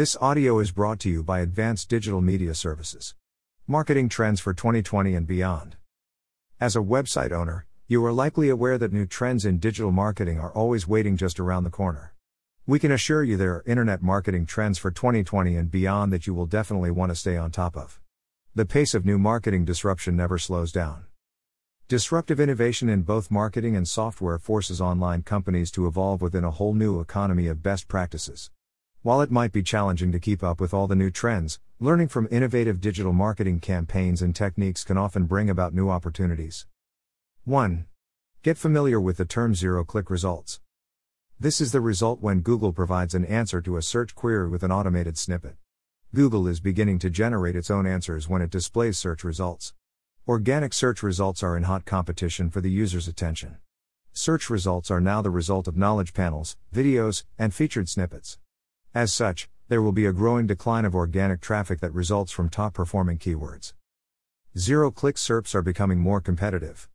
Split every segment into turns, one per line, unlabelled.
This audio is brought to you by Advanced Digital Media Services. Marketing trends for 2020 and beyond. As a website owner, you are likely aware that new trends in digital marketing are always waiting just around the corner. We can assure you there are internet marketing trends for 2020 and beyond that you will definitely want to stay on top of. The pace of new marketing disruption never slows down. Disruptive innovation in both marketing and software forces online companies to evolve within a whole new economy of best practices. While it might be challenging to keep up with all the new trends, learning from innovative digital marketing campaigns and techniques can often bring about new opportunities. 1. Get familiar with the term zero click results. This is the result when Google provides an answer to a search query with an automated snippet. Google is beginning to generate its own answers when it displays search results. Organic search results are in hot competition for the user's attention. Search results are now the result of knowledge panels, videos, and featured snippets. As such, there will be a growing decline of organic traffic that results from top performing keywords. Zero click SERPs are becoming more competitive.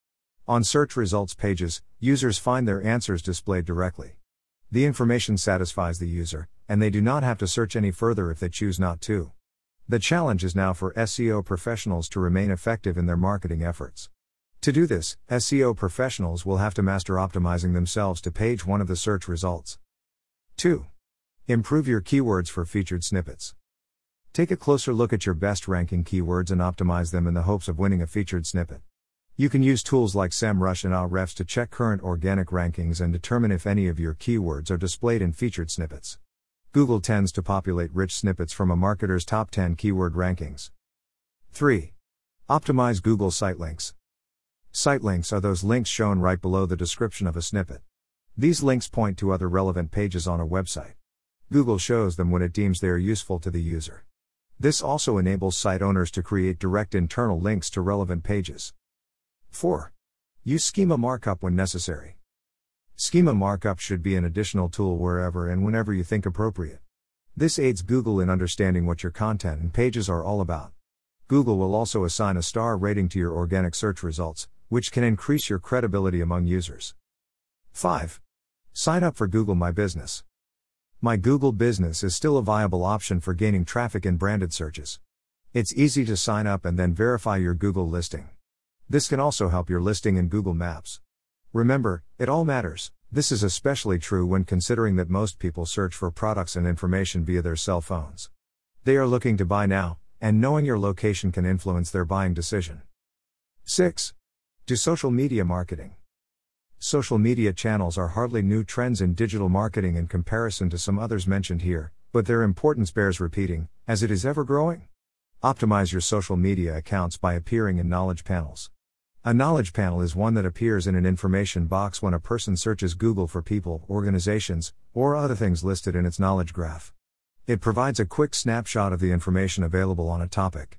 On search results pages, users find their answers displayed directly. The information satisfies the user, and they do not have to search any further if they choose not to. The challenge is now for SEO professionals to remain effective in their marketing efforts. To do this, SEO professionals will have to master optimizing themselves to page 1 of the search results. 2. Improve your keywords for featured snippets. Take a closer look at your best ranking keywords and optimize them in the hopes of winning a featured snippet. You can use tools like SEMrush and Ahrefs to check current organic rankings and determine if any of your keywords are displayed in featured snippets. Google tends to populate rich snippets from a marketer's top 10 keyword rankings. 3. Optimize Google site links. Site links are those links shown right below the description of a snippet. These links point to other relevant pages on a website. Google shows them when it deems they are useful to the user. This also enables site owners to create direct internal links to relevant pages. 4. Use schema markup when necessary. Schema markup should be an additional tool wherever and whenever you think appropriate. This aids Google in understanding what your content and pages are all about. Google will also assign a star rating to your organic search results, which can increase your credibility among users. 5. Sign up for Google My Business. My Google Business is still a viable option for gaining traffic in branded searches. It's easy to sign up and then verify your Google listing. This can also help your listing in Google Maps. Remember, it all matters. This is especially true when considering that most people search for products and information via their cell phones. They are looking to buy now, and knowing your location can influence their buying decision. 6. Do social media marketing. Social media channels are hardly new trends in digital marketing in comparison to some others mentioned here, but their importance bears repeating, as it is ever growing. Optimize your social media accounts by appearing in knowledge panels. A knowledge panel is one that appears in an information box when a person searches Google for people, organizations, or other things listed in its knowledge graph. It provides a quick snapshot of the information available on a topic.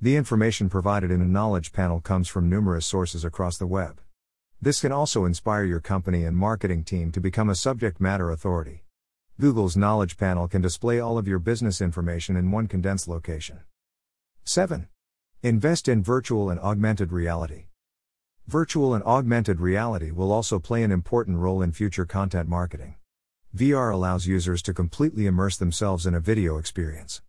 The information provided in a knowledge panel comes from numerous sources across the web. This can also inspire your company and marketing team to become a subject matter authority. Google's knowledge panel can display all of your business information in one condensed location. 7. Invest in virtual and augmented reality. Virtual and augmented reality will also play an important role in future content marketing. VR allows users to completely immerse themselves in a video experience.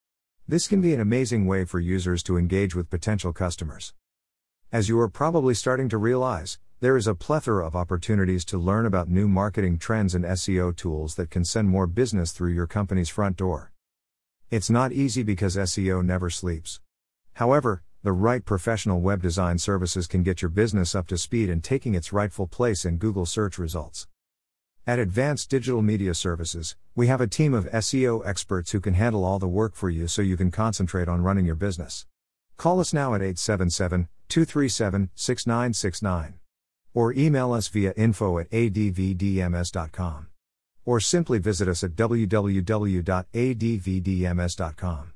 This can be an amazing way for users to engage with potential customers. As you are probably starting to realize, there is a plethora of opportunities to learn about new marketing trends and SEO tools that can send more business through your company's front door. It's not easy because SEO never sleeps. However, the right professional web design services can get your business up to speed and taking its rightful place in Google search results. At Advanced Digital Media Services, we have a team of SEO experts who can handle all the work for you so you can concentrate on running your business. Call us now at 877 237 6969. Or email us via info at advdms.com. Or simply visit us at www.advdms.com.